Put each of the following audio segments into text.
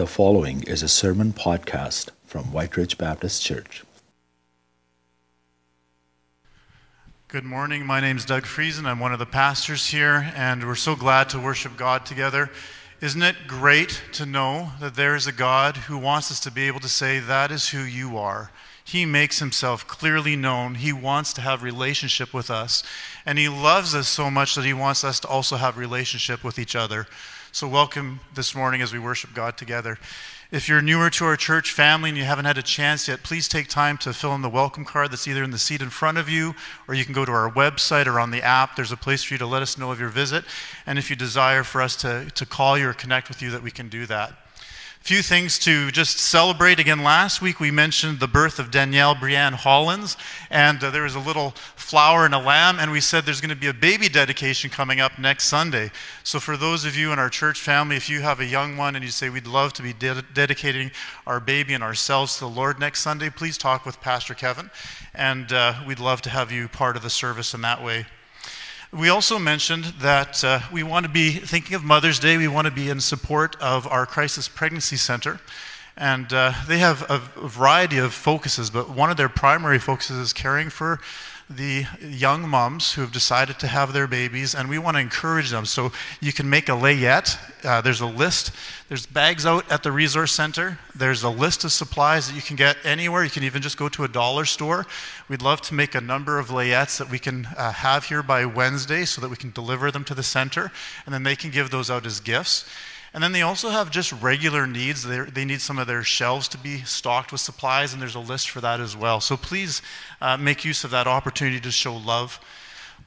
The following is a sermon podcast from Whyte Ridge Baptist Church. Good morning. My name is Doug Friesen. I'm one of the pastors here, and we're so glad to worship God together. Isn't it great to know that there is a God who wants us to be able to say, That is who you are? He makes himself clearly known. He wants to have relationship with us. And he loves us so much that he wants us to also have relationship with each other. So welcome this morning as we worship God together. If you're newer to our church family and you haven't had a chance yet, please take time to fill in the welcome card that's either in the seat in front of you or you can go to our website or on the app. There's a place for you to let us know of your visit. And if you desire for us to, to call you or connect with you, that we can do that few things to just celebrate. Again, last week we mentioned the birth of Danielle Brienne Hollins, and uh, there was a little flower and a lamb, and we said there's going to be a baby dedication coming up next Sunday. So, for those of you in our church family, if you have a young one and you say we'd love to be de- dedicating our baby and ourselves to the Lord next Sunday, please talk with Pastor Kevin, and uh, we'd love to have you part of the service in that way. We also mentioned that uh, we want to be thinking of Mother's Day. We want to be in support of our Crisis Pregnancy Center. And uh, they have a, a variety of focuses, but one of their primary focuses is caring for the young moms who have decided to have their babies, and we want to encourage them. So you can make a layette. Uh, there's a list. There's bags out at the resource center. There's a list of supplies that you can get anywhere. You can even just go to a dollar store. We'd love to make a number of layettes that we can uh, have here by Wednesday so that we can deliver them to the center, and then they can give those out as gifts. And then they also have just regular needs. They, they need some of their shelves to be stocked with supplies, and there's a list for that as well. So please uh, make use of that opportunity to show love.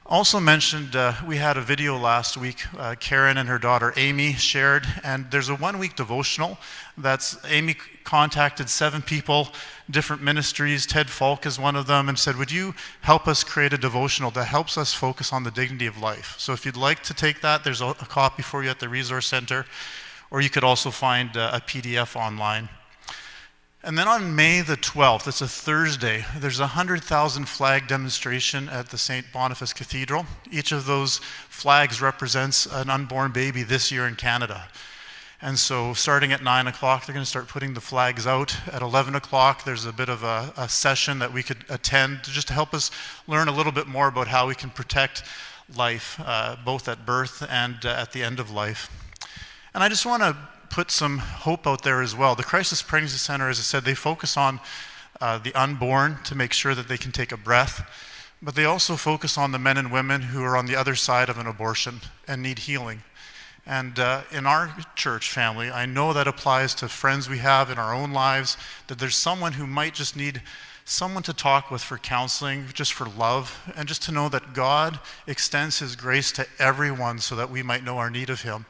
Also mentioned, uh, we had a video last week. Uh, Karen and her daughter Amy shared, and there's a one week devotional that's Amy contacted seven people, different ministries. Ted Falk is one of them, and said, Would you help us create a devotional that helps us focus on the dignity of life? So if you'd like to take that, there's a, a copy for you at the Resource Center, or you could also find uh, a PDF online. And then on May the 12th, it's a Thursday, there's a 100,000 flag demonstration at the St. Boniface Cathedral. Each of those flags represents an unborn baby this year in Canada. And so, starting at 9 o'clock, they're going to start putting the flags out. At 11 o'clock, there's a bit of a, a session that we could attend to just to help us learn a little bit more about how we can protect life, uh, both at birth and uh, at the end of life. And I just want to put some hope out there as well. The Crisis Pregnancy Center, as I said, they focus on uh, the unborn to make sure that they can take a breath, but they also focus on the men and women who are on the other side of an abortion and need healing. And uh, in our church family, I know that applies to friends we have in our own lives, that there's someone who might just need someone to talk with for counseling, just for love, and just to know that God extends His grace to everyone so that we might know our need of Him.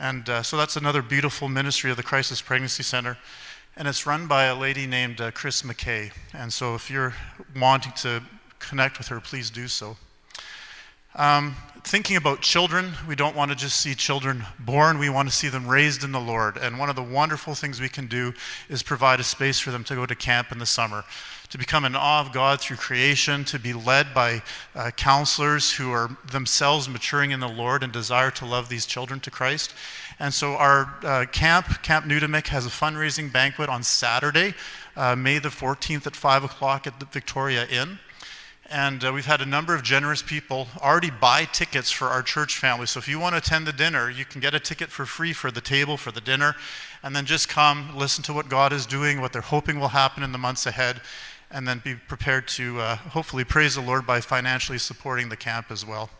And uh, so that's another beautiful ministry of the Crisis Pregnancy Center. And it's run by a lady named uh, Chris McKay. And so if you're wanting to connect with her, please do so. Um, thinking about children, we don't want to just see children born, we want to see them raised in the Lord. And one of the wonderful things we can do is provide a space for them to go to camp in the summer to become in awe of God through creation, to be led by uh, counselors who are themselves maturing in the Lord and desire to love these children to Christ. And so our uh, camp, Camp Nutimik, has a fundraising banquet on Saturday, uh, May the 14th at 5 o'clock at the Victoria Inn. And uh, we've had a number of generous people already buy tickets for our church family. So if you want to attend the dinner, you can get a ticket for free for the table, for the dinner, and then just come, listen to what God is doing, what they're hoping will happen in the months ahead, and then be prepared to uh, hopefully praise the Lord by financially supporting the camp as well.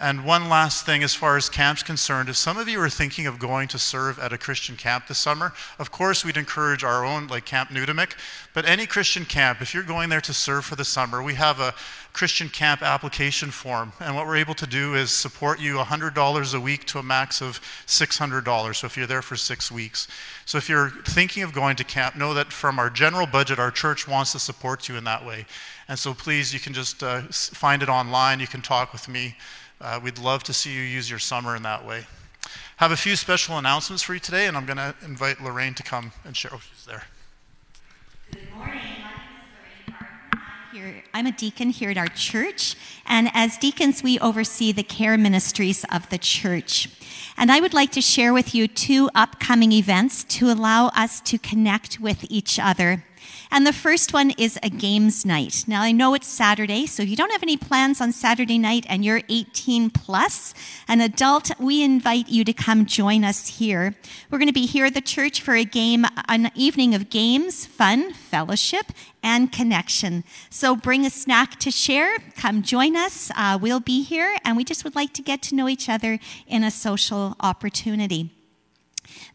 And one last thing as far as camp's concerned, if some of you are thinking of going to serve at a Christian camp this summer, of course we'd encourage our own, like Camp Nutimik, but any Christian camp, if you're going there to serve for the summer, we have a Christian camp application form. And what we're able to do is support you $100 a week to a max of $600. So if you're there for six weeks. So if you're thinking of going to camp, know that from our general budget, our church wants to support you in that way. And so please, you can just uh, find it online. You can talk with me. Uh, we'd love to see you use your summer in that way. Have a few special announcements for you today, and I'm going to invite Lorraine to come and share. Oh, she's there. Good morning. I'm a deacon here at our church, and as deacons, we oversee the care ministries of the church. And I would like to share with you two upcoming events to allow us to connect with each other. And the first one is a games night. Now, I know it's Saturday, so if you don't have any plans on Saturday night and you're 18 plus, an adult, we invite you to come join us here. We're going to be here at the church for a game, an evening of games, fun, fellowship, and connection. So bring a snack to share. Come join us. Uh, we'll be here, and we just would like to get to know each other in a social opportunity.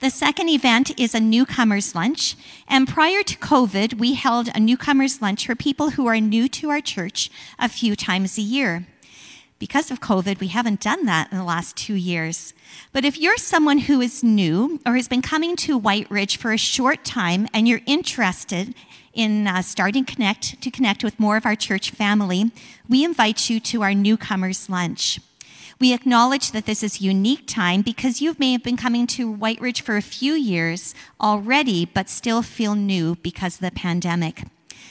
The second event is a newcomers lunch. And prior to COVID, we held a newcomers lunch for people who are new to our church a few times a year. Because of COVID, we haven't done that in the last two years. But if you're someone who is new or has been coming to Whyte Ridge for a short time and you're interested in uh, starting connect to connect with more of our church family, we invite you to our newcomers lunch. We acknowledge that this is unique time because you may have been coming to Whyte Ridge for a few years already, but still feel new because of the pandemic.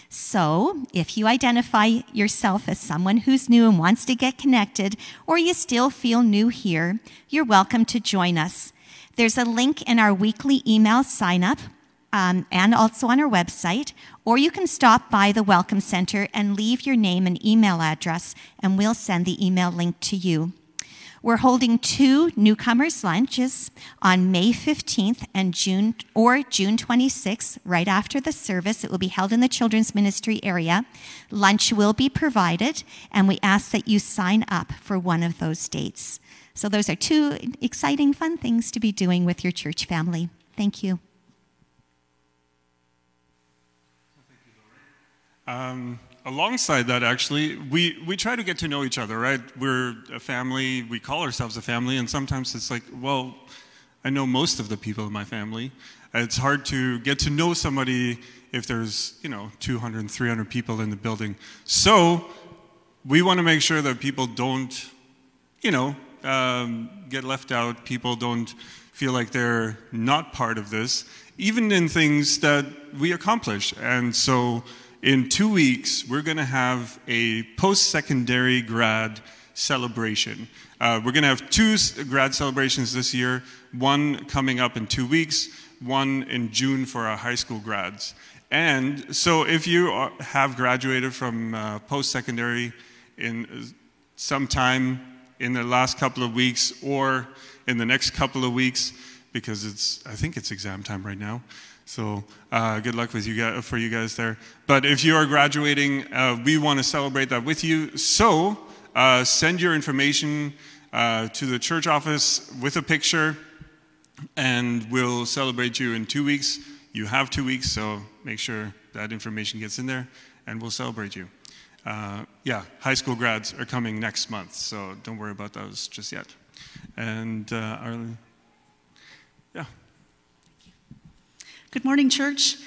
So, if you identify yourself as someone who's new and wants to get connected, or you still feel new here, you're welcome to join us. There's a link in our weekly email sign up um, and also on our website, or you can stop by the Welcome Center and leave your name and email address, and we'll send the email link to you. We're holding two newcomers lunches on May 15th and June or June 26th, right after the service. It will be held in the children's ministry area. Lunch will be provided, and we ask that you sign up for one of those dates. So those are two exciting, fun things to be doing with your church family. Thank you. Um, alongside that, actually, we, we try to get to know each other, right? We're a family, we call ourselves a family, and sometimes it's like, well, I know most of the people in my family. It's hard to get to know somebody if there's, you know, 200, 300 people in the building. So we want to make sure that people don't, you know, um, get left out. People don't feel like they're not part of this, even in things that we accomplish. And so in two weeks, we're going to have a post secondary grad celebration. Uh, we're going to have two grad celebrations this year, one coming up in two weeks, one in June for our high school grads. And so if you are, have graduated from uh, post secondary in some time in the last couple of weeks or in the next couple of weeks, because it's, I think it's exam time right now. So uh, good luck with you guys, for you guys there. But if you are graduating, uh, we want to celebrate that with you. So uh, send your information uh, to the church office with a picture, and we'll celebrate you in two weeks. You have two weeks, so make sure that information gets in there, and we'll celebrate you. Uh, yeah, high school grads are coming next month, so don't worry about those just yet. And uh, Arlene. Good morning, church.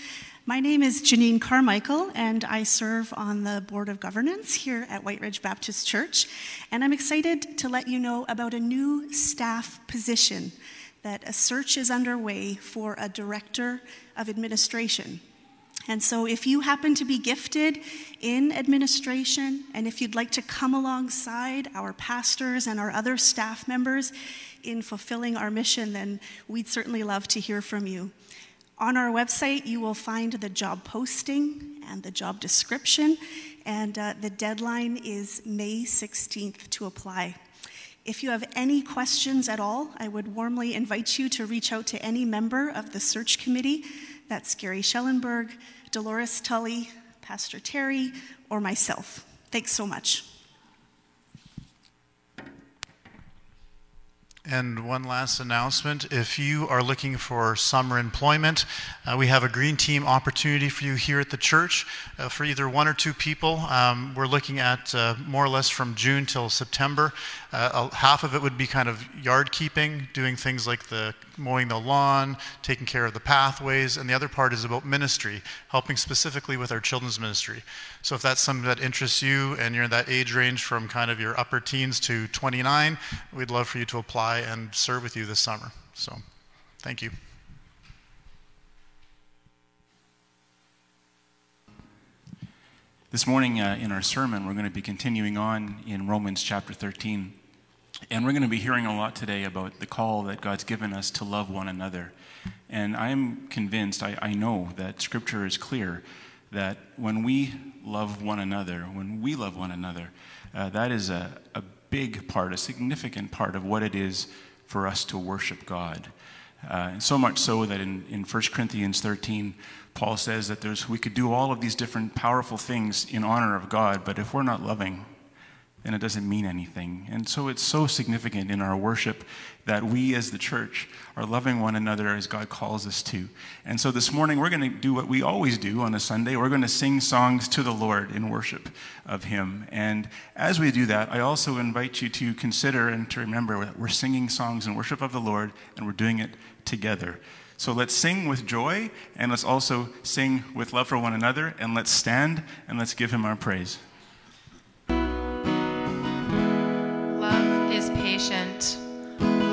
My name is Janine Carmichael, and I serve on the Board of Governance here at Whyte Ridge Baptist Church. And I'm excited to let you know about a new staff position that a search is underway for a director of administration. And so, if you happen to be gifted in administration, and if you'd like to come alongside our pastors and our other staff members in fulfilling our mission, then we'd certainly love to hear from you. On our website, you will find the job posting and the job description, and uh, the deadline is May 16th to apply. If you have any questions at all, I would warmly invite you to reach out to any member of the search committee. That's Gary Schellenberg, Dolores Tully, Pastor Terry, or myself. Thanks so much. And one last announcement if you are looking for summer employment, uh, we have a green team opportunity for you here at the church uh, for either one or two people. Um, we're looking at uh, more or less from June till September. Uh, half of it would be kind of yard keeping, doing things like the mowing the lawn, taking care of the pathways, and the other part is about ministry, helping specifically with our children's ministry. So if that's something that interests you and you're in that age range from kind of your upper teens to 29, we'd love for you to apply and serve with you this summer. So thank you. This morning uh, in our sermon, we're going to be continuing on in Romans chapter 13. And we're going to be hearing a lot today about the call that God's given us to love one another. And I'm convinced, I, I know that Scripture is clear that when we love one another, when we love one another, uh, that is a, a big part, a significant part of what it is for us to worship God. Uh, so much so that in, in 1 Corinthians 13, Paul says that there's, we could do all of these different powerful things in honor of God, but if we're not loving, then it doesn't mean anything. And so it's so significant in our worship that we as the church are loving one another as God calls us to. And so this morning we're going to do what we always do on a Sunday. We're going to sing songs to the Lord in worship of Him. And as we do that, I also invite you to consider and to remember that we're singing songs in worship of the Lord and we're doing it together. So let's sing with joy and let's also sing with love for one another and let's stand and let's give Him our praise.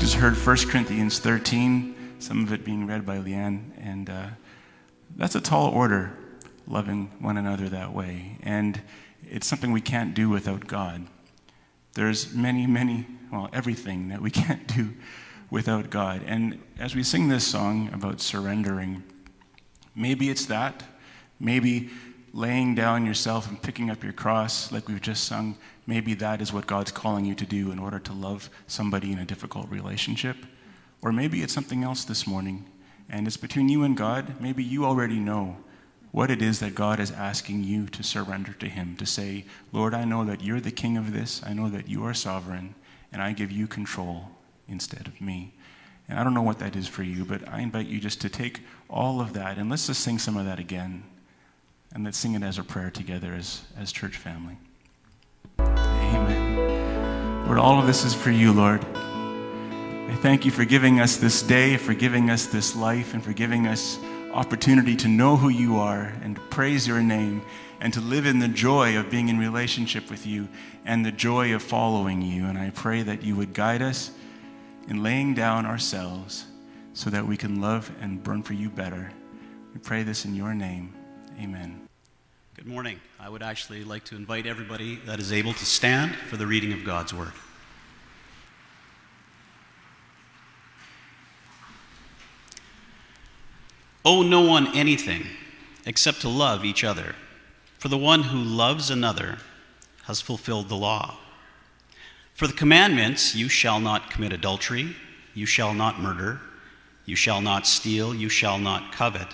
Just heard 1 Corinthians 13, some of it being read by Leanne, and uh, that's a tall order, loving one another that way. And it's something we can't do without God. There's many, many, well, everything that we can't do without God. And as we sing this song about surrendering, maybe it's that. Maybe laying down yourself and picking up your cross, like we've just sung, maybe that is what God's calling you to do in order to love somebody in a difficult relationship. Or maybe it's something else this morning, and it's between you and God. Maybe you already know what it is that God is asking you to surrender to Him, to say, Lord, I know that you're the king of this, I know that you are sovereign, and I give you control instead of me. And I don't know what that is for you, but I invite you just to take all of that and let's just sing some of that again. And let's sing it as a prayer together as, as church family. Amen. Lord, all of this is for you, Lord. I thank you for giving us this day, for giving us this life, and for giving us opportunity to know who you are and to praise your name and to live in the joy of being in relationship with you and the joy of following you. And I pray that you would guide us in laying down ourselves so that we can love and burn for you better. We pray this in your name. Amen. Good morning. I would actually like to invite everybody that is able to stand for the reading of God's Word. Owe no one anything except to love each other, for the one who loves another has fulfilled the law. For the commandments, you shall not commit adultery, you shall not murder, you shall not steal, you shall not covet,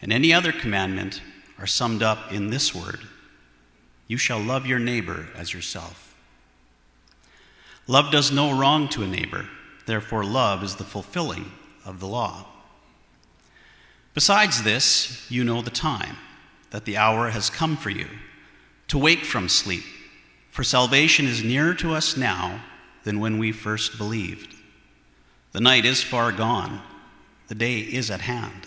and any other commandment are summed up in this word You shall love your neighbor as yourself. Love does no wrong to a neighbor, therefore, love is the fulfilling of the law. Besides this, you know the time, that the hour has come for you to wake from sleep, for salvation is nearer to us now than when we first believed. The night is far gone, the day is at hand.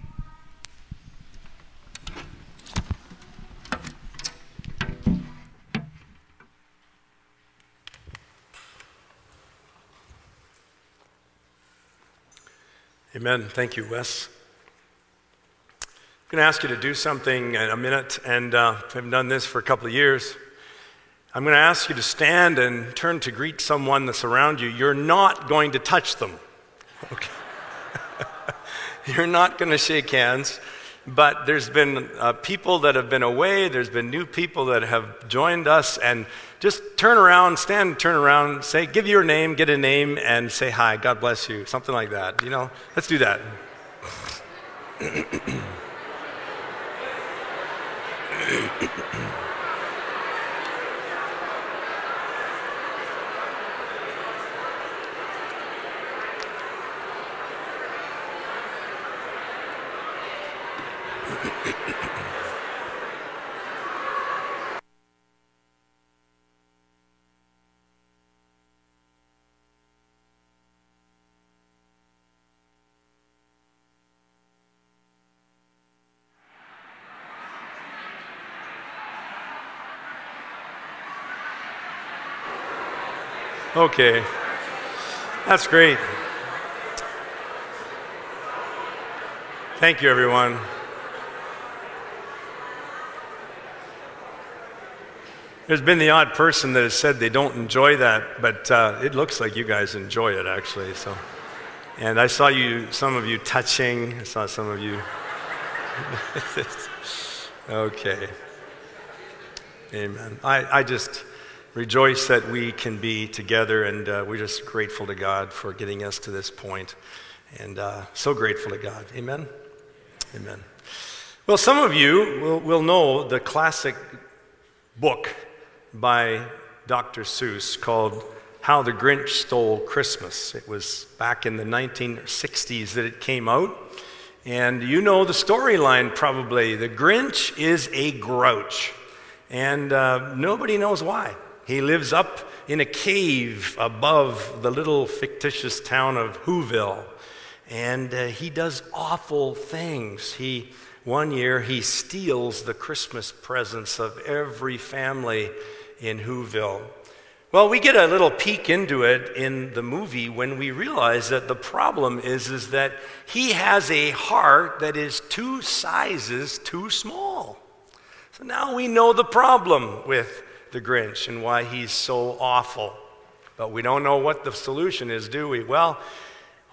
Amen. Thank you, Wes. I'm going to ask you to do something in a minute, and uh, I haven't done this for a couple of years. I'm going to ask you to stand and turn to greet someone that's around you. You're not going to touch them. Okay. You're not going to shake hands, but there's been uh, people that have been away, there's been new people that have joined us, and just turn around, stand, turn around, say, give your name, get a name, and say hi. God bless you. Something like that. You know, let's do that. Okay. That's great. Thank you, everyone. There's been the odd person that has said they don't enjoy that, but uh, it looks like you guys enjoy it actually. So, and I saw you, some of you touching. I saw some of you. okay. Amen. I, I just rejoice that we can be together, and uh, we're just grateful to God for getting us to this point, and uh, so grateful to God. Amen. Amen. Well, some of you will, will know the classic book by Dr. Seuss called How the Grinch Stole Christmas. It was back in the 1960s that it came out. And you know the storyline probably. The Grinch is a grouch, and uh, nobody knows why. He lives up in a cave above the little fictitious town of Whoville. And uh, he does awful things. He, one year, he steals the Christmas presents of every family in Whoville. Well, we get a little peek into it in the movie when we realize that the problem is, is that he has a heart that is two sizes too small. So now we know the problem with the Grinch and why he's so awful. But we don't know what the solution is, do we? Well,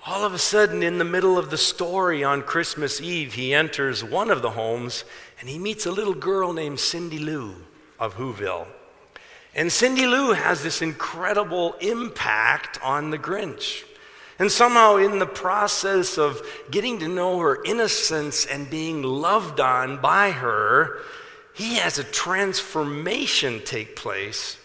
all of a sudden, in the middle of the story on Christmas Eve, he enters one of the homes and he meets a little girl named Cindy Lou of Whoville. And Cindy Lou has this incredible impact on the Grinch. And somehow, in the process of getting to know her innocence and being loved on by her, he has a transformation take place,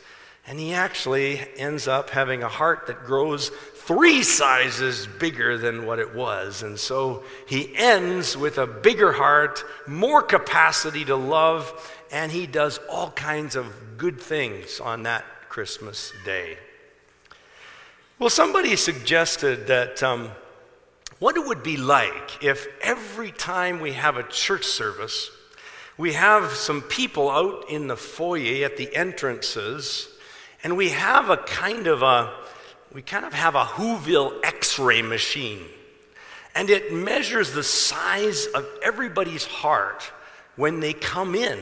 and he actually ends up having a heart that grows three sizes bigger than what it was. And so he ends with a bigger heart, more capacity to love, and he does all kinds of good things on that Christmas day. Well, somebody suggested that um, what it would be like if every time we have a church service, we have some people out in the foyer at the entrances, and we have a kind of a, we kind of have a Whoville x ray machine. And it measures the size of everybody's heart when they come in.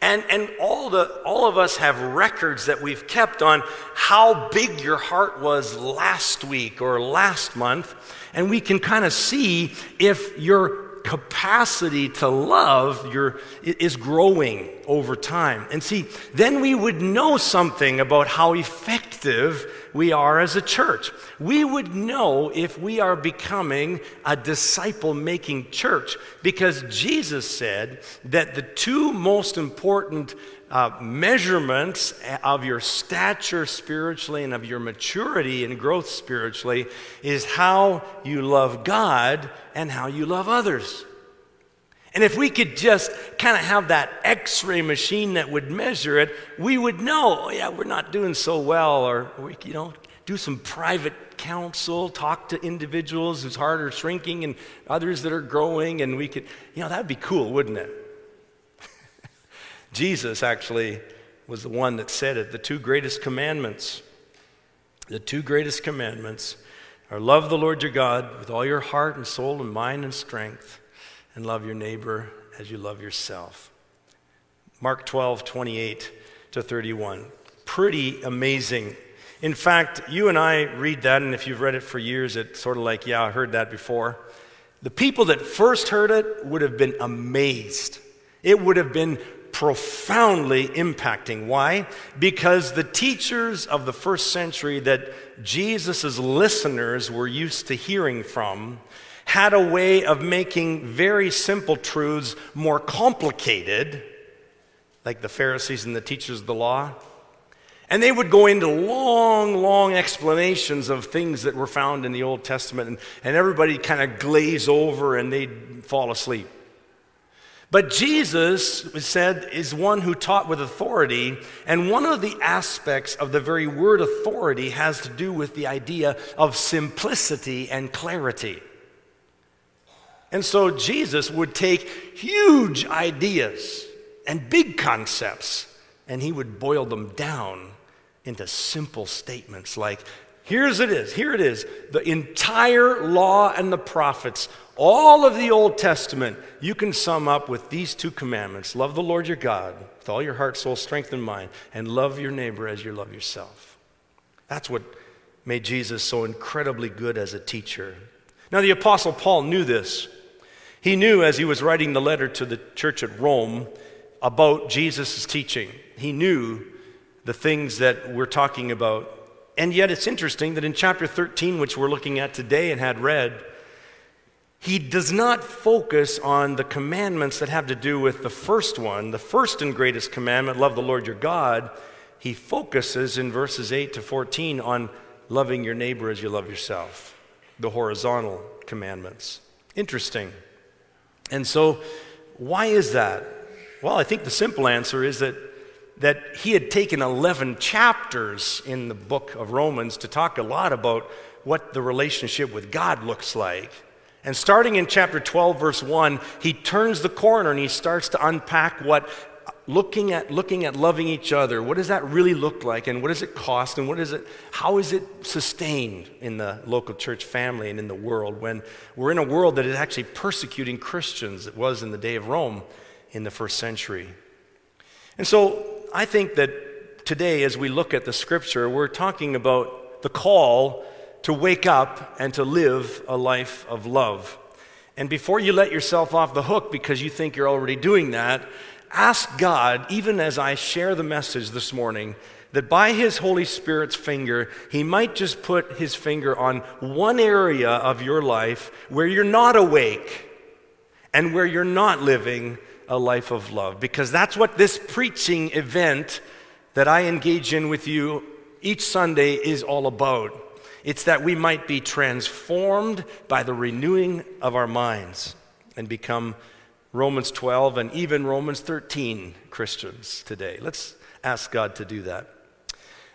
And, and all, the, all of us have records that we've kept on how big your heart was last week or last month. And we can kind of see if your capacity to love your, is growing over time. And see, then we would know something about how effective we are as a church. We would know if we are becoming a disciple making church because Jesus said that the two most important uh, measurements of your stature spiritually and of your maturity and growth spiritually is how you love God and how you love others. And if we could just kind of have that x ray machine that would measure it, we would know, oh, yeah, we're not doing so well, or we, you know, do some private counsel, talk to individuals whose heart are shrinking and others that are growing, and we could, you know, that would be cool, wouldn't it? Jesus actually was the one that said it. The two greatest commandments, the two greatest commandments are love the Lord your God with all your heart and soul and mind and strength, and love your neighbor as you love yourself. Mark 12, 28 to 31. Pretty amazing. In fact, you and I read that, and if you've read it for years, it's sort of like, yeah, I heard that before. The people that first heard it would have been amazed. It would have been profoundly impacting. Why? Because the teachers of the first century that Jesus' listeners were used to hearing from had a way of making very simple truths more complicated, like the Pharisees and the teachers of the law. And they would go into long, long explanations of things that were found in the Old Testament, and, and everybody kind of glaze over and they'd fall asleep. But Jesus said is one who taught with authority, and one of the aspects of the very word authority has to do with the idea of simplicity and clarity. And so Jesus would take huge ideas and big concepts, and he would boil them down into simple statements like, here's it is, here it is, the entire law and the prophets all of the Old Testament, you can sum up with these two commandments love the Lord your God with all your heart, soul, strength, and mind, and love your neighbor as you love yourself. That's what made Jesus so incredibly good as a teacher. Now, the Apostle Paul knew this. He knew as he was writing the letter to the church at Rome about Jesus' teaching. He knew the things that we're talking about. And yet, it's interesting that in chapter 13, which we're looking at today and had read, he does not focus on the commandments that have to do with the first one, the first and greatest commandment, love the Lord your God. He focuses in verses 8 to 14 on loving your neighbor as you love yourself, the horizontal commandments. Interesting. And so, why is that? Well, I think the simple answer is that, that he had taken 11 chapters in the book of Romans to talk a lot about what the relationship with God looks like. And starting in chapter 12, verse 1, he turns the corner and he starts to unpack what looking at looking at loving each other what does that really look like and what does it cost and what is it how is it sustained in the local church family and in the world when we're in a world that is actually persecuting christians it was in the day of rome in the first century and so i think that today as we look at the scripture we're talking about the call to wake up and to live a life of love. And before you let yourself off the hook because you think you're already doing that, ask God, even as I share the message this morning, that by His Holy Spirit's finger, He might just put His finger on one area of your life where you're not awake and where you're not living a life of love. Because that's what this preaching event that I engage in with you each Sunday is all about. It's that we might be transformed by the renewing of our minds and become Romans 12 and even Romans 13 Christians today. Let's ask God to do that.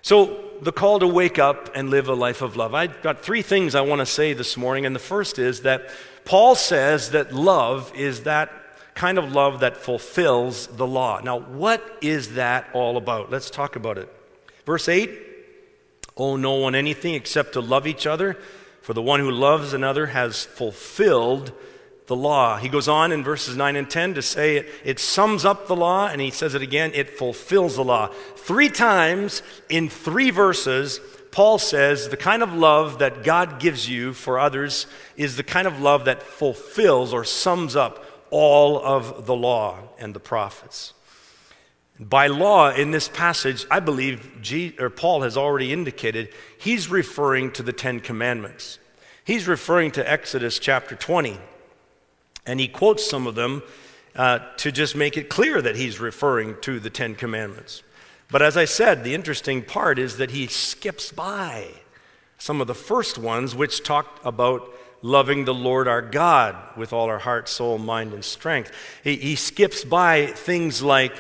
So, the call to wake up and live a life of love. I've got three things I want to say this morning, and the first is that Paul says that love is that kind of love that fulfills the law. Now, what is that all about? Let's talk about it. Verse 8 owe no one anything except to love each other, for the one who loves another has fulfilled the law. He goes on in verses 9 and 10 to say it, it sums up the law, and he says it again, it fulfills the law. Three times in three verses, Paul says the kind of love that God gives you for others is the kind of love that fulfills or sums up all of the law and the prophets. By law, in this passage, I believe or Paul has already indicated he's referring to the Ten Commandments. He's referring to Exodus chapter 20. And he quotes some of them uh, to just make it clear that he's referring to the Ten Commandments. But as I said, the interesting part is that he skips by some of the first ones, which talked about loving the Lord our God with all our heart, soul, mind, and strength. He, he skips by things like,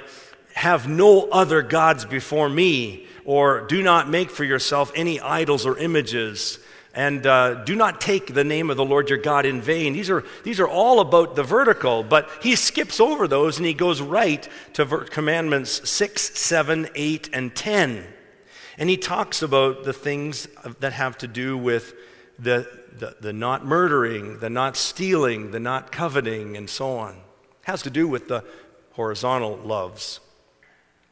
have no other gods before me, or do not make for yourself any idols or images, and uh, do not take the name of the Lord your God in vain. These are, these are all about the vertical, but he skips over those and he goes right to ver- commandments 6, 7, 8, and 10. And he talks about the things that have to do with the, the, the not murdering, the not stealing, the not coveting, and so on. It has to do with the horizontal loves.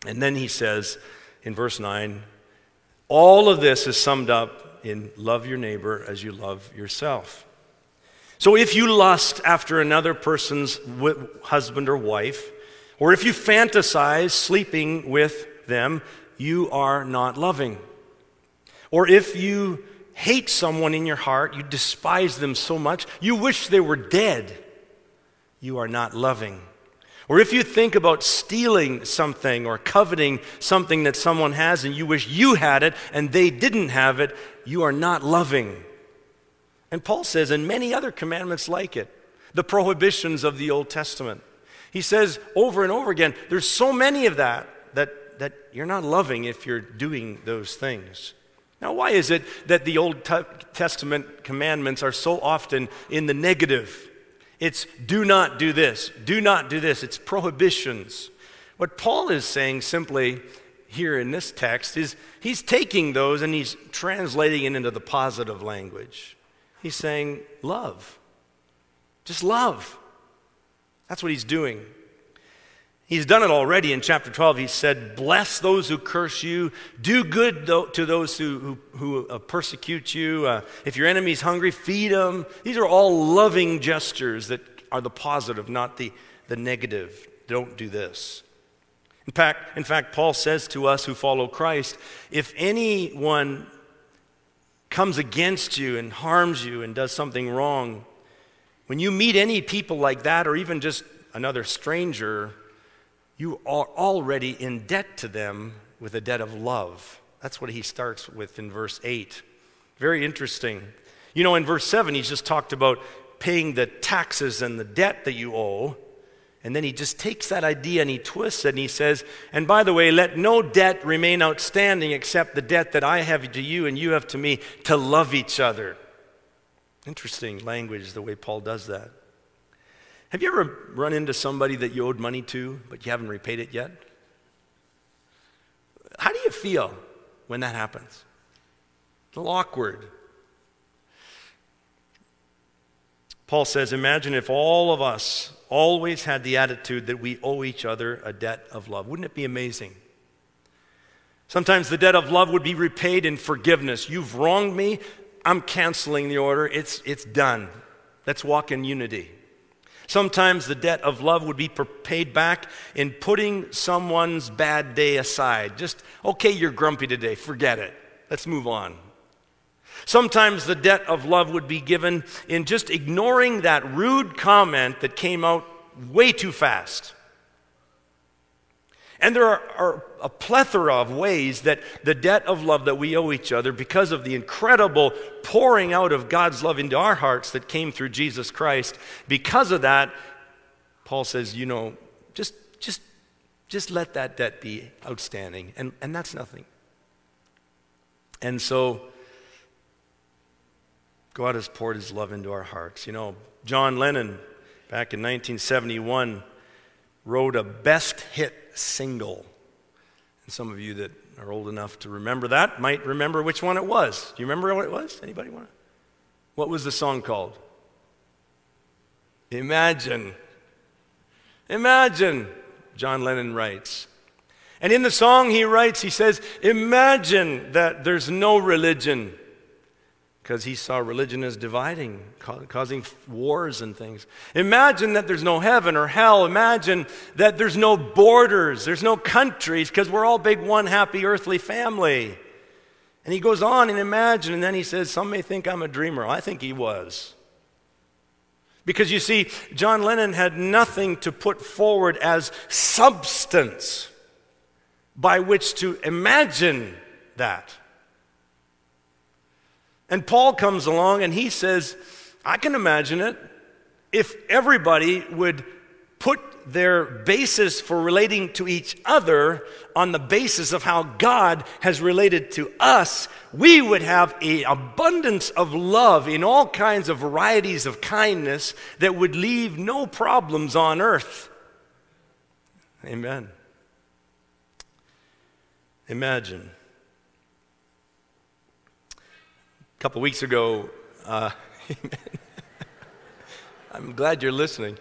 And then he says in verse 9, all of this is summed up in love your neighbor as you love yourself. So if you lust after another person's husband or wife, Or if you fantasize sleeping with them, you are not loving. Or if you hate someone in your heart, you despise them so much, you wish they were dead, you are not loving. Or if you think about stealing something or coveting something that someone has and you wish you had it and they didn't have it, you are not loving. And Paul says, and many other commandments like it, the prohibitions of the Old Testament. He says over and over again, there's so many of that that, that you're not loving if you're doing those things. Now, why is it that the Old Testament commandments are so often in the negative? It's do not do this, do not do this. It's prohibitions. What Paul is saying simply here in this text is he's taking those and he's translating it into the positive language. He's saying, love. Just love. That's what he's doing. He's done it already in chapter 12. He said, Bless those who curse you, do good to those who, who, who uh, persecute you. Uh, if your enemy's hungry, feed them. These are all loving gestures that are the positive, not the, the negative. Don't do this. In fact, in fact, Paul says to us who follow Christ if anyone comes against you and harms you and does something wrong, when you meet any people like that, or even just another stranger, you are already in debt to them with a debt of love. That's what he starts with in verse 8. Very interesting. You know, in verse 7, he's just talked about paying the taxes and the debt that you owe. And then he just takes that idea and he twists it and he says, And by the way, let no debt remain outstanding except the debt that I have to you and you have to me to love each other. Interesting language, the way Paul does that. Have you ever run into somebody that you owed money to, but you haven't repaid it yet? How do you feel when that happens? A little awkward. Paul says, Imagine if all of us always had the attitude that we owe each other a debt of love. Wouldn't it be amazing? Sometimes the debt of love would be repaid in forgiveness. You've wronged me. I'm canceling the order. It's, it's done. Let's walk in unity. Sometimes the debt of love would be paid back in putting someone's bad day aside. Just, okay, you're grumpy today, forget it. Let's move on. Sometimes the debt of love would be given in just ignoring that rude comment that came out way too fast. And there are, are, a plethora of ways that the debt of love that we owe each other, because of the incredible pouring out of God's love into our hearts that came through Jesus Christ, because of that, Paul says, you know, just, just, just let that debt be outstanding. And, and that's nothing. And so, God has poured his love into our hearts. You know, John Lennon, back in 1971, wrote a best hit single. And some of you that are old enough to remember that might remember which one it was. Do you remember what it was? Anybody want to? What was the song called? Imagine. Imagine, John Lennon writes. And in the song he writes, he says, Imagine that there's no religion because he saw religion as dividing, causing wars and things. Imagine that there's no heaven or hell. Imagine that there's no borders, there's no countries, because we're all big one happy earthly family. And he goes on and imagine, and then he says, Some may think I'm a dreamer. I think he was. Because you see, John Lennon had nothing to put forward as substance by which to imagine that. And Paul comes along and he says, I can imagine it. If everybody would put their basis for relating to each other on the basis of how God has related to us, we would have an abundance of love in all kinds of varieties of kindness that would leave no problems on earth. Amen. Imagine. A couple weeks ago, uh, I'm glad you're listening.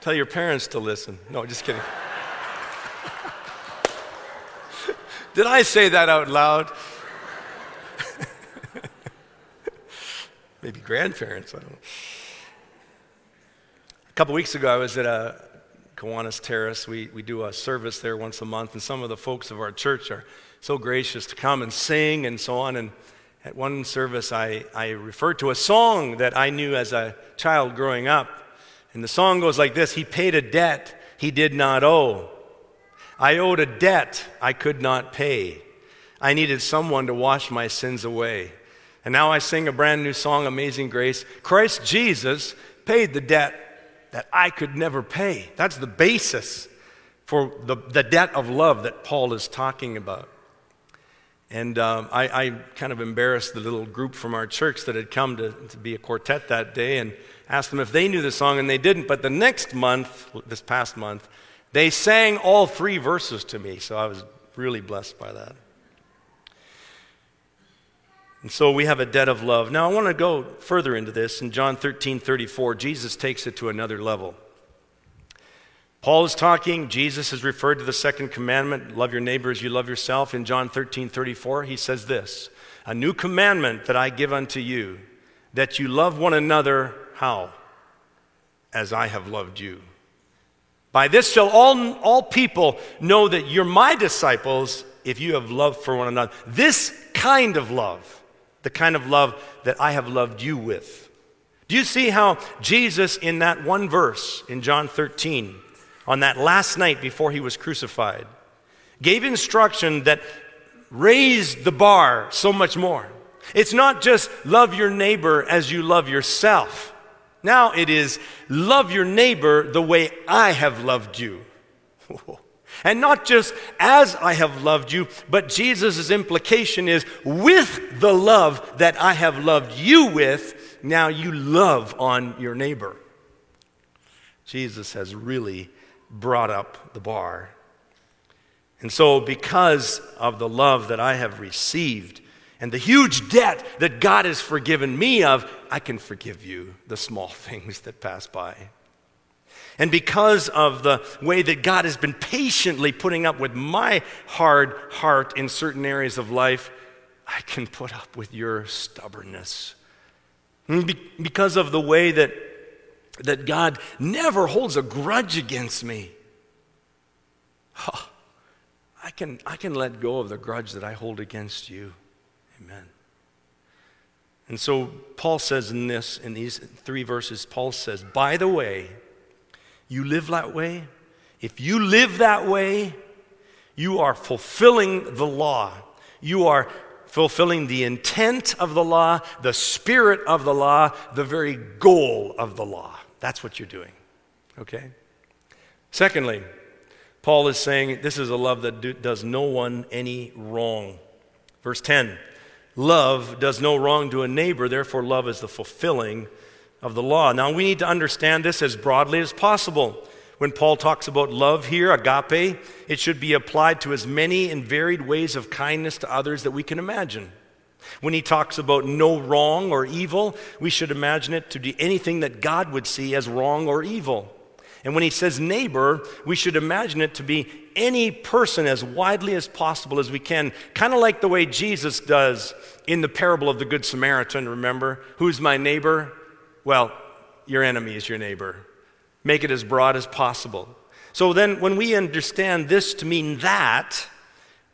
Tell your parents to listen. No, just kidding. Did I say that out loud? Maybe grandparents, I don't know. A couple weeks ago, I was at a Kiwanis Terrace. We, we do a service there once a month, and some of the folks of our church are so gracious to come and sing and so on. And at one service, I, I referred to a song that I knew as a child growing up. And the song goes like this He paid a debt he did not owe. I owed a debt I could not pay. I needed someone to wash my sins away. And now I sing a brand new song, Amazing Grace. Christ Jesus paid the debt that I could never pay. That's the basis for the, the debt of love that Paul is talking about. And um, I, I, kind of embarrassed the little group from our church that had come to, to be a quartet that day and asked them if they knew the song, and they didn't. But the next month, this past month, they sang all three verses to me, so I was really blessed by that. And so we have a debt of love. Now I want to go further into this. In John 13 34, Jesus takes it to another level. Paul is talking, Jesus has referred to the second commandment, love your neighbor as you love yourself. In John 13 34, he says this A new commandment that I give unto you, that you love one another, how? As I have loved you. By this shall all, all people know that you're my disciples if you have love for one another. This kind of love the kind of love that I have loved you with. Do you see how Jesus, in that one verse in John 13, on that last night before he was crucified, gave instruction that raised the bar so much more? It's not just love your neighbor as you love yourself. Now it is love your neighbor the way I have loved you. And not just as I have loved you, but Jesus' implication is with the love that I have loved you with, now you love on your neighbor. Jesus has really brought up the bar. And so, because of the love that I have received and the huge debt that God has forgiven me of, I can forgive you the small things that pass by. And because of the way that God has been patiently putting up with my hard heart in certain areas of life, I can put up with your stubbornness. Because of the way that, that God never holds a grudge against me, oh, I, can, I can let go of the grudge that I hold against you. Amen. And so Paul says in this, in these three verses, Paul says, by the way, you live that way, if you live that way, you are fulfilling the law. You are fulfilling the intent of the law, the spirit of the law, the very goal of the law. That's what you're doing. Okay? Secondly, Paul is saying this is a love that do, does no one any wrong. Verse 10 Love does no wrong to a neighbor, therefore, love is the fulfilling of the law. Now, we need to understand this as broadly as possible. When Paul talks about love here, agape, it should be applied to as many and varied ways of kindness to others that we can imagine. When he talks about no wrong or evil, we should imagine it to be anything that God would see as wrong or evil. And when he says neighbor, we should imagine it to be any person as widely as possible as we can, kind of like the way Jesus does in the parable of the Good Samaritan, remember? Who's my neighbor? Well, your enemy is your neighbor. Make it as broad as possible. So then, when we understand this to mean that,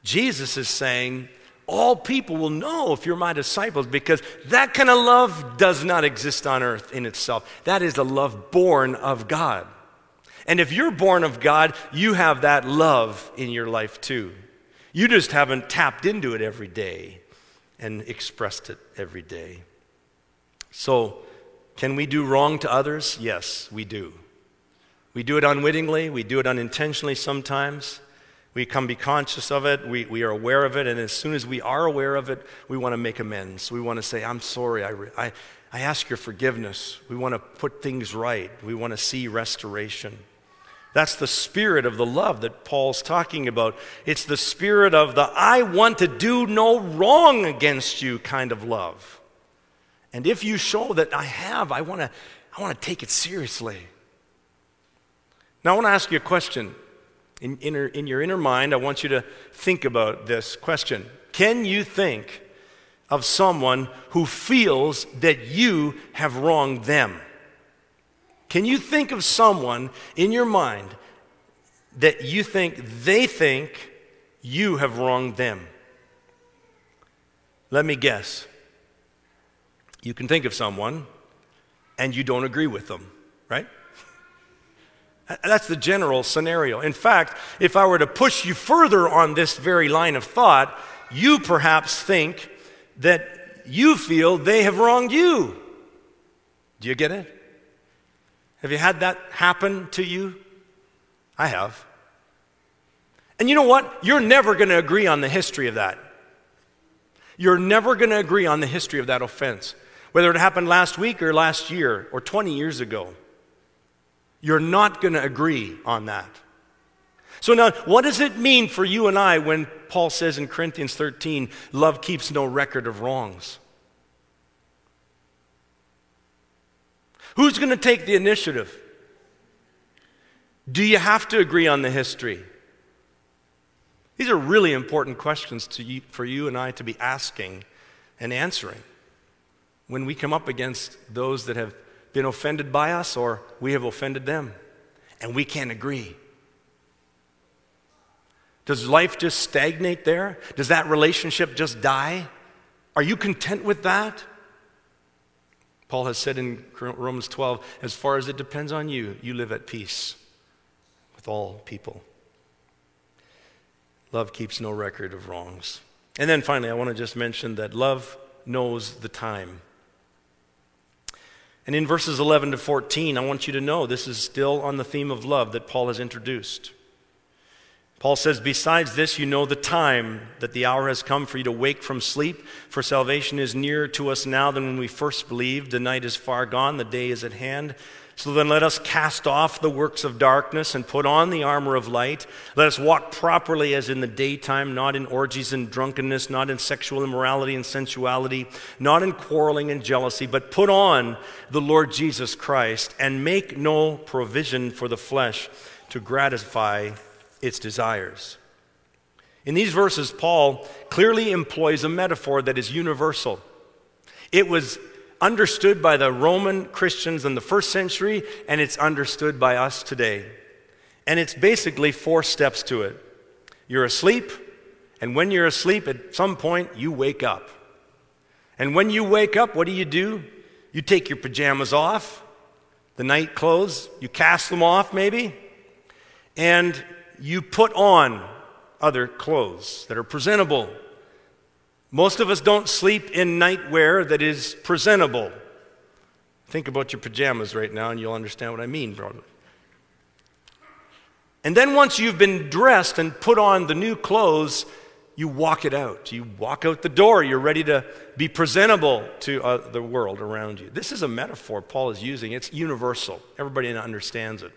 Jesus is saying, all people will know if you're my disciples because that kind of love does not exist on earth in itself. That is the love born of God. And if you're born of God, you have that love in your life too. You just haven't tapped into it every day and expressed it every day. So, can we do wrong to others? Yes, we do. We do it unwittingly, we do it unintentionally sometimes. We come be conscious of it, we, we are aware of it, and as soon as we are aware of it, we want to make amends. We want to say, I'm sorry, I, I, I ask your forgiveness. We want to put things right, we want to see restoration. That's the spirit of the love that Paul's talking about. It's the spirit of the I want to do no wrong against you kind of love. And if you show that I have, I want to I want to take it seriously. Now, I want to ask you a question. In, in, in your inner mind, I want you to think about this question Can you think of someone who feels that you have wronged them? Can you think of someone in your mind that you think they think you have wronged them. Let me guess. You can think of someone and you don't agree with them, right? That's the general scenario. In fact, if I were to push you further on this very line of thought, you perhaps think that you feel they have wronged you. Do you get it? Have you had that happen to you? I have. And you know what? You're never going to agree on the history of that. You're never going to agree on the history of that offense, whether it happened last week or last year or 20 years ago. You're not going to agree on that. So, now, what does it mean for you and I when Paul says in Corinthians 13, love keeps no record of wrongs? Who's going to take the initiative? Do you have to agree on the history? These are really important questions you, for you and I to be asking and answering when we come up against those that have been offended by us or we have offended them and we can't agree. Does life just stagnate there? Does that relationship just die? Are you content with that? Paul has said in Romans 12, as far as it depends on you, you live at peace with all people. Love keeps no record of wrongs. And then finally, I want to just mention that love knows the time. And in verses 11 to 14, I want you to know this is still on the theme of love that Paul has introduced. Paul says, Besides this, you know the time, that the hour has come for you to wake from sleep, for salvation is nearer to us now than when we first believed. The night is far gone, the day is at hand. So then let us cast off the works of darkness and put on the armor of light. Let us walk properly as in the daytime, not in orgies and drunkenness, not in sexual immorality and sensuality, not in quarreling and jealousy, but put on the Lord Jesus Christ and make no provision for the flesh to gratify its desires. In these verses, Paul clearly employs a metaphor that is universal. It was understood by the Roman Christians in the first century, and it's understood by us today. And it's basically four steps to it. You're asleep, and when you're asleep, at some point, you wake up. And when you wake up, what do you do? You take your pajamas off, the night clothes, you cast them off maybe, and you put on other clothes that are presentable most of us don't sleep in nightwear that is presentable. Think about your pajamas right now and you'll understand what I mean, probably. And then once you've been dressed and put on the new clothes, you walk it out. You walk out the door. You're ready to be presentable to uh, the world around you. This is a metaphor Paul is using. It's universal. Everybody understands it.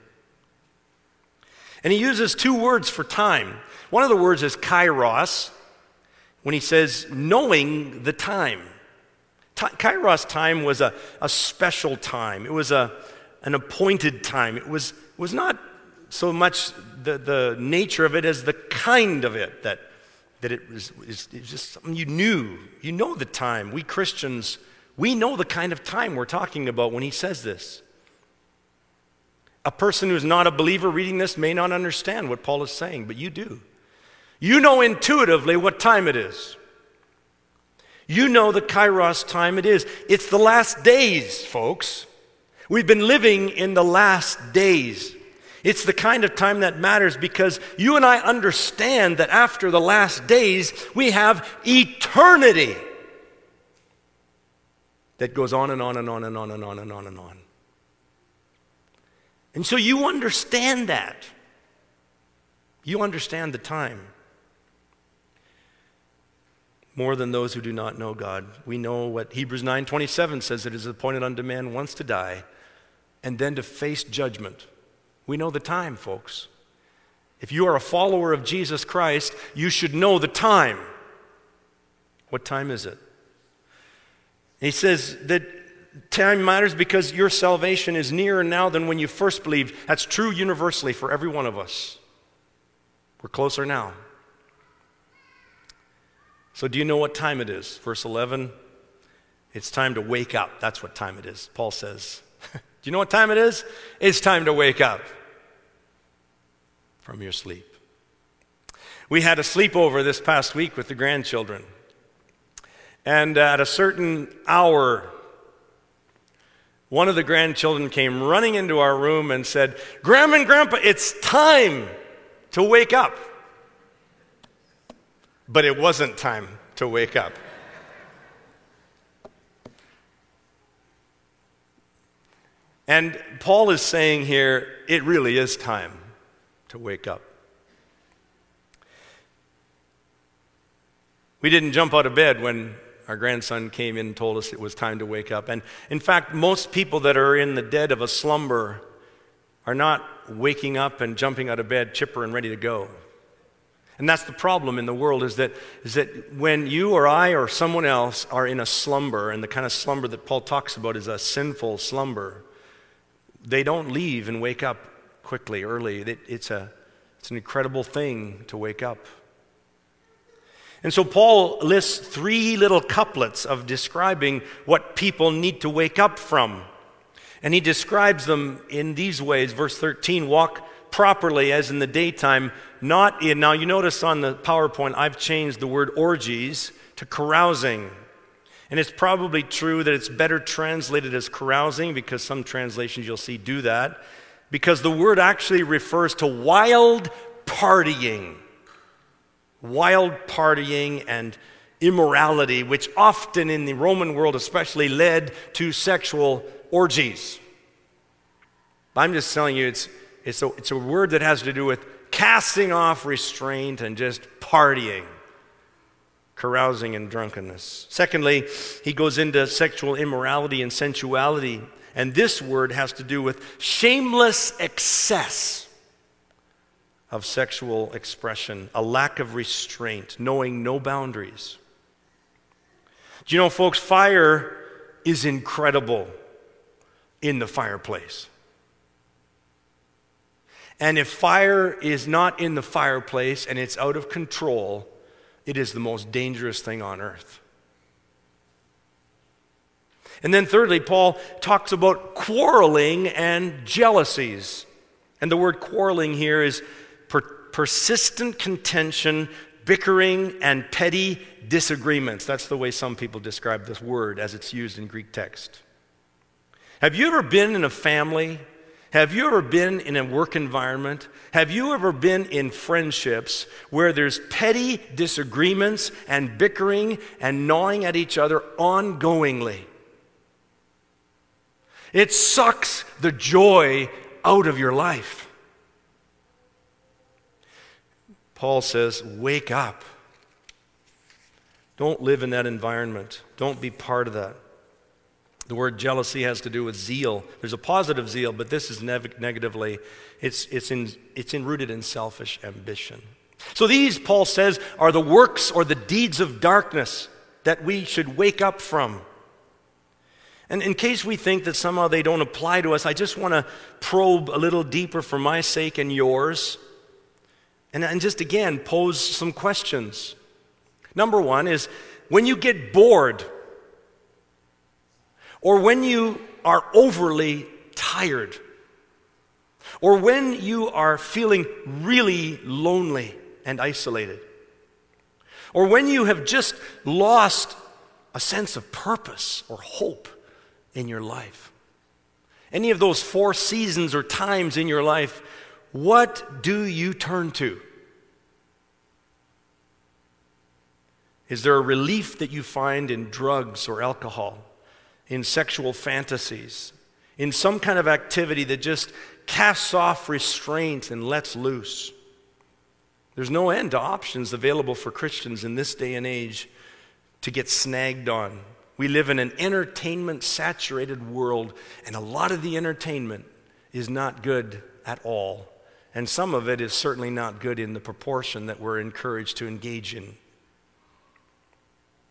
And he uses two words for time. One of the words is kairos, when he says, knowing the time. Kairos time was a, a special time, it was a, an appointed time. It was, was not so much the, the nature of it as the kind of it that, that it was, is, it was just something you knew. You know the time. We Christians, we know the kind of time we're talking about when he says this. A person who's not a believer reading this may not understand what Paul is saying, but you do. You know intuitively what time it is. You know the kairos time it is. It's the last days, folks. We've been living in the last days. It's the kind of time that matters because you and I understand that after the last days, we have eternity that goes on and on and on and on and on and on and on. And so you understand that. You understand the time more than those who do not know God. We know what Hebrews 9:27 says it is appointed unto man once to die and then to face judgment. We know the time, folks. If you are a follower of Jesus Christ, you should know the time. What time is it? He says that time matters because your salvation is nearer now than when you first believed. That's true universally for every one of us. We're closer now. So, do you know what time it is? Verse 11 it's time to wake up. That's what time it is. Paul says. do you know what time it is? It's time to wake up. from your sleep. We had a sleepover this past week with the grandchildren. And at a certain hour, one of the grandchildren came running into our room and said, Grandma and Grandpa, it's time to wake up. But it wasn't time to wake up. And Paul is saying here, it really is time to wake up. We didn't jump out of bed when our grandson came in and told us it was time to wake up. And in fact, most people that are in the dead of a slumber are not waking up and jumping out of bed chipper and ready to go. And that's the problem in the world is that, is that when you or I or someone else are in a slumber, and the kind of slumber that Paul talks about is a sinful slumber, they don't leave and wake up quickly, early. It, it's, a, it's an incredible thing to wake up. And so Paul lists three little couplets of describing what people need to wake up from. And he describes them in these ways. Verse 13 walk properly as in the daytime, not in. Now, you notice on the PowerPoint, I've changed the word orgies to carousing. And it's probably true that it's better translated as carousing because some translations you'll see do that, because the word actually refers to wild partying. Wild partying and immorality, which often in the Roman world especially led to sexual orgies. I'm just telling you, it's, it's, a, it's a word that has to do with casting off restraint and just partying carousing and drunkenness. Secondly, he goes into sexual immorality and sensuality. And this word has to do with shameless excess of sexual expression, a lack of restraint, knowing no boundaries. Do you know, folks, fire is incredible in the fireplace. And if fire is not in the fireplace and it's out of control, it is the most dangerous thing on earth. And then, thirdly, Paul talks about quarreling and jealousies. And the word quarreling here is per- persistent contention, bickering, and petty disagreements. That's the way some people describe this word as it's used in Greek text. Have you ever been in a family have you ever been in a work environment? Have you ever been in friendships where there's petty disagreements and bickering and gnawing at each other ongoingly? It sucks the joy out of your life. Paul says, Wake up. Don't live in that environment, don't be part of that. The word jealousy has to do with zeal. There's a positive zeal, but this is negatively, it's, it's, in, it's in, rooted in selfish ambition. So these, Paul says, are the works or the deeds of darkness that we should wake up from. And in case we think that somehow they don't apply to us, I just want to probe a little deeper for my sake and yours. And, and just again, pose some questions. Number one is when you get bored, or when you are overly tired, or when you are feeling really lonely and isolated, or when you have just lost a sense of purpose or hope in your life. Any of those four seasons or times in your life, what do you turn to? Is there a relief that you find in drugs or alcohol? In sexual fantasies, in some kind of activity that just casts off restraint and lets loose. There's no end to options available for Christians in this day and age to get snagged on. We live in an entertainment saturated world, and a lot of the entertainment is not good at all. And some of it is certainly not good in the proportion that we're encouraged to engage in.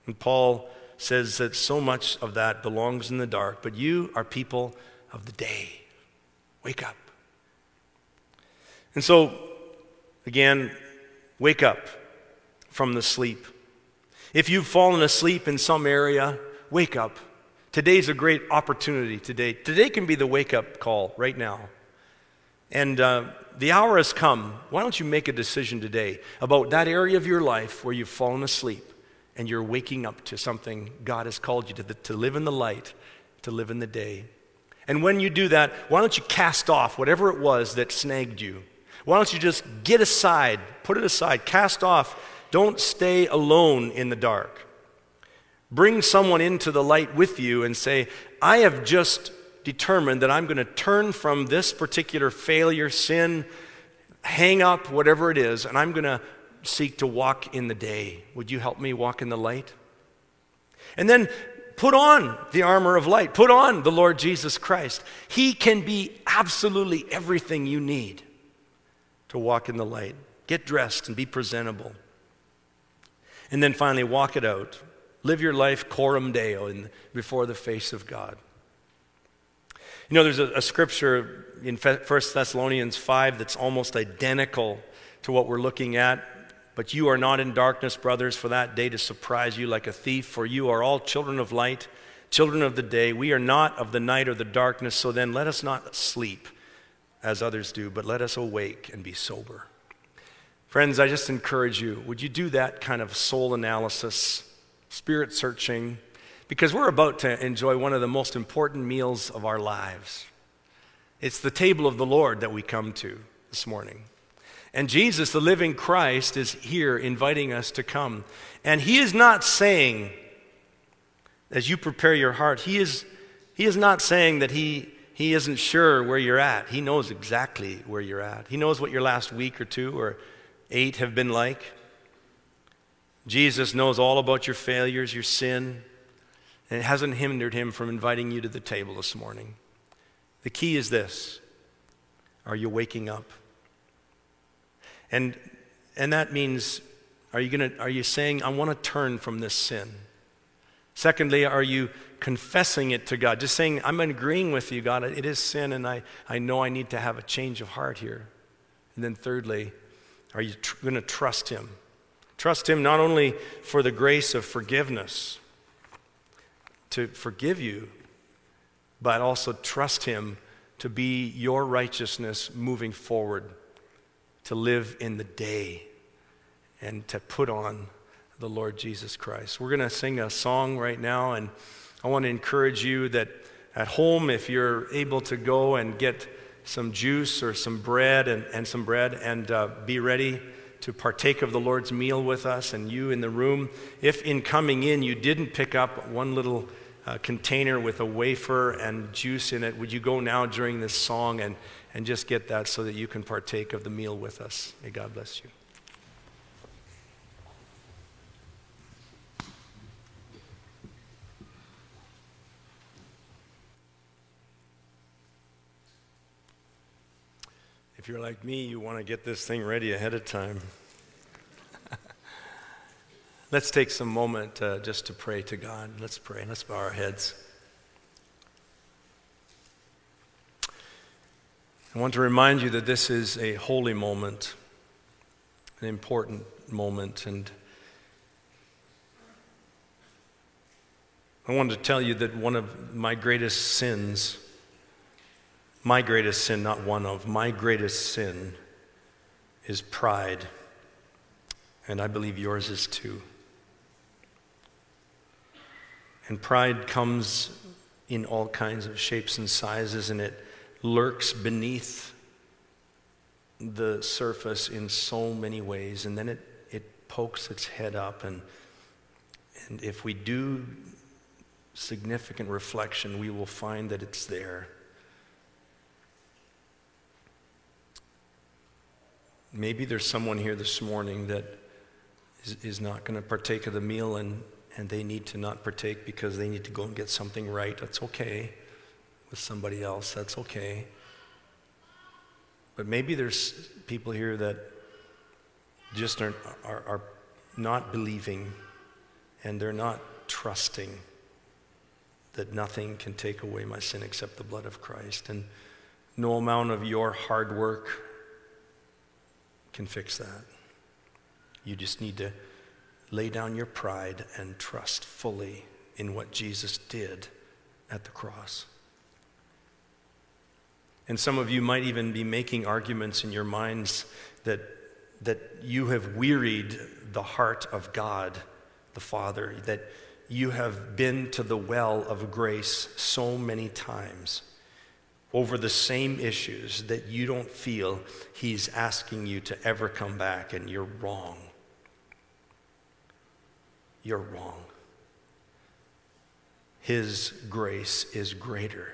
And Paul says that so much of that belongs in the dark, but you are people of the day. Wake up. And so, again, wake up from the sleep. If you've fallen asleep in some area, wake up. Today's a great opportunity today. Today can be the wake up call right now. And uh, the hour has come. Why don't you make a decision today about that area of your life where you've fallen asleep and you're waking up to something God has called you to, to live in the light, to live in the day? And when you do that, why don't you cast off whatever it was that snagged you? Why don't you just get aside, put it aside, cast off. Don't stay alone in the dark. Bring someone into the light with you and say, I have just determined that I'm going to turn from this particular failure, sin, hang up, whatever it is, and I'm going to seek to walk in the day. Would you help me walk in the light? And then put on the armor of light. Put on the Lord Jesus Christ. He can be absolutely everything you need to walk in the light. Get dressed and be presentable. And then finally, walk it out. Live your life coram deo in, before the face of God. You know, there's a, a scripture in 1 Thessalonians 5 that's almost identical to what we're looking at. But you are not in darkness, brothers, for that day to surprise you like a thief, for you are all children of light, children of the day. We are not of the night or the darkness, so then let us not sleep as others do, but let us awake and be sober. Friends, I just encourage you would you do that kind of soul analysis, spirit searching? Because we're about to enjoy one of the most important meals of our lives. It's the table of the Lord that we come to this morning. And Jesus, the living Christ, is here inviting us to come. And He is not saying, as you prepare your heart, He is, he is not saying that he, he isn't sure where you're at. He knows exactly where you're at. He knows what your last week or two or eight have been like. Jesus knows all about your failures, your sin, and it hasn't hindered him from inviting you to the table this morning. The key is this Are you waking up? And, and that means, are you, gonna, are you saying, I want to turn from this sin? Secondly, are you confessing it to God? Just saying, I'm agreeing with you, God, it is sin, and I, I know I need to have a change of heart here. And then thirdly, are you tr- going to trust Him? Trust Him not only for the grace of forgiveness, to forgive you, but also trust Him to be your righteousness moving forward, to live in the day, and to put on the Lord Jesus Christ. We're going to sing a song right now, and I want to encourage you that at home, if you're able to go and get some juice or some bread and, and some bread and uh, be ready to partake of the Lord's meal with us, and you in the room, if in coming in you didn't pick up one little uh, container with a wafer and juice in it, would you go now during this song and, and just get that so that you can partake of the meal with us? May God bless you. If you're like me, you want to get this thing ready ahead of time. Let's take some moment uh, just to pray to God. Let's pray. Let's bow our heads. I want to remind you that this is a holy moment, an important moment, and I want to tell you that one of my greatest sins my greatest sin, not one of, my greatest sin is pride. And I believe yours is too. And pride comes in all kinds of shapes and sizes, and it lurks beneath the surface in so many ways. And then it, it pokes its head up. And, and if we do significant reflection, we will find that it's there. Maybe there's someone here this morning that is, is not going to partake of the meal and, and they need to not partake because they need to go and get something right. That's okay. With somebody else, that's okay. But maybe there's people here that just are, are, are not believing and they're not trusting that nothing can take away my sin except the blood of Christ. And no amount of your hard work can fix that. You just need to lay down your pride and trust fully in what Jesus did at the cross. And some of you might even be making arguments in your minds that, that you have wearied the heart of God the Father, that you have been to the well of grace so many times over the same issues that you don't feel He's asking you to ever come back, and you're wrong. You're wrong. His grace is greater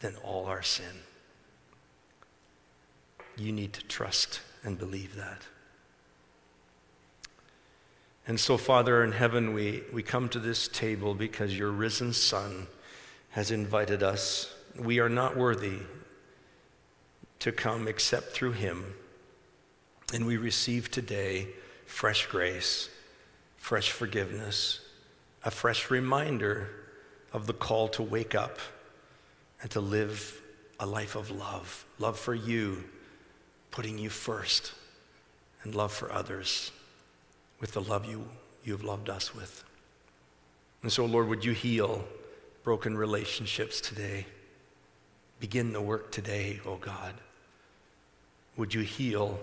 than all our sin. You need to trust and believe that. And so, Father in heaven, we, we come to this table because your risen Son has invited us. We are not worthy to come except through him. And we receive today fresh grace, fresh forgiveness, a fresh reminder of the call to wake up and to live a life of love love for you, putting you first, and love for others with the love you, you have loved us with. And so, Lord, would you heal broken relationships today? Begin the work today, oh God. Would you heal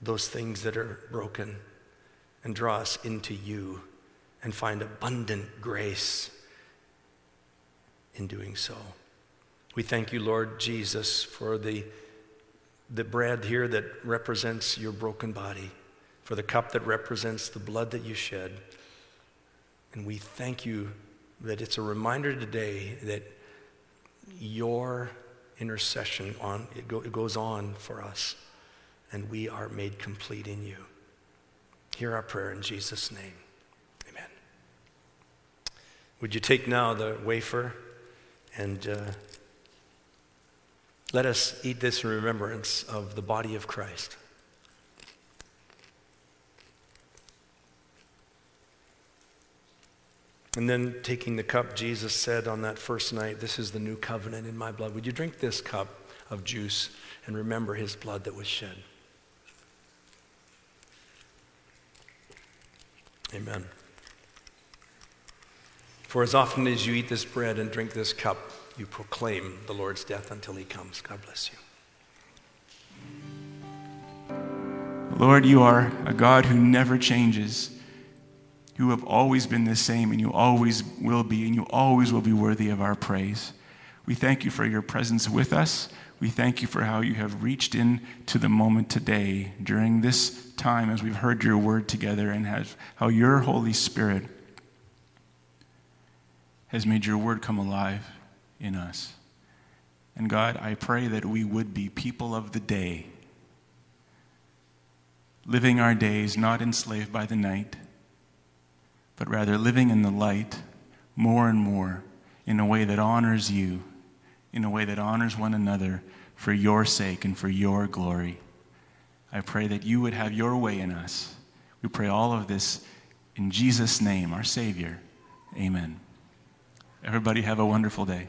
those things that are broken and draw us into you and find abundant grace in doing so? We thank you, Lord Jesus, for the, the bread here that represents your broken body for the cup that represents the blood that you shed. And we thank you that it's a reminder today that your intercession on it, go, it goes on for us and we are made complete in you. Hear our prayer in jesus name. Amen. Would you take now the wafer and uh, let us eat this in remembrance of the body of christ And then taking the cup, Jesus said on that first night, This is the new covenant in my blood. Would you drink this cup of juice and remember his blood that was shed? Amen. For as often as you eat this bread and drink this cup, you proclaim the Lord's death until he comes. God bless you. Lord, you are a God who never changes. You have always been the same, and you always will be, and you always will be worthy of our praise. We thank you for your presence with us. We thank you for how you have reached in to the moment today during this time as we've heard your word together, and how your Holy Spirit has made your word come alive in us. And God, I pray that we would be people of the day, living our days not enslaved by the night but rather living in the light more and more in a way that honors you, in a way that honors one another for your sake and for your glory. I pray that you would have your way in us. We pray all of this in Jesus' name, our Savior. Amen. Everybody have a wonderful day.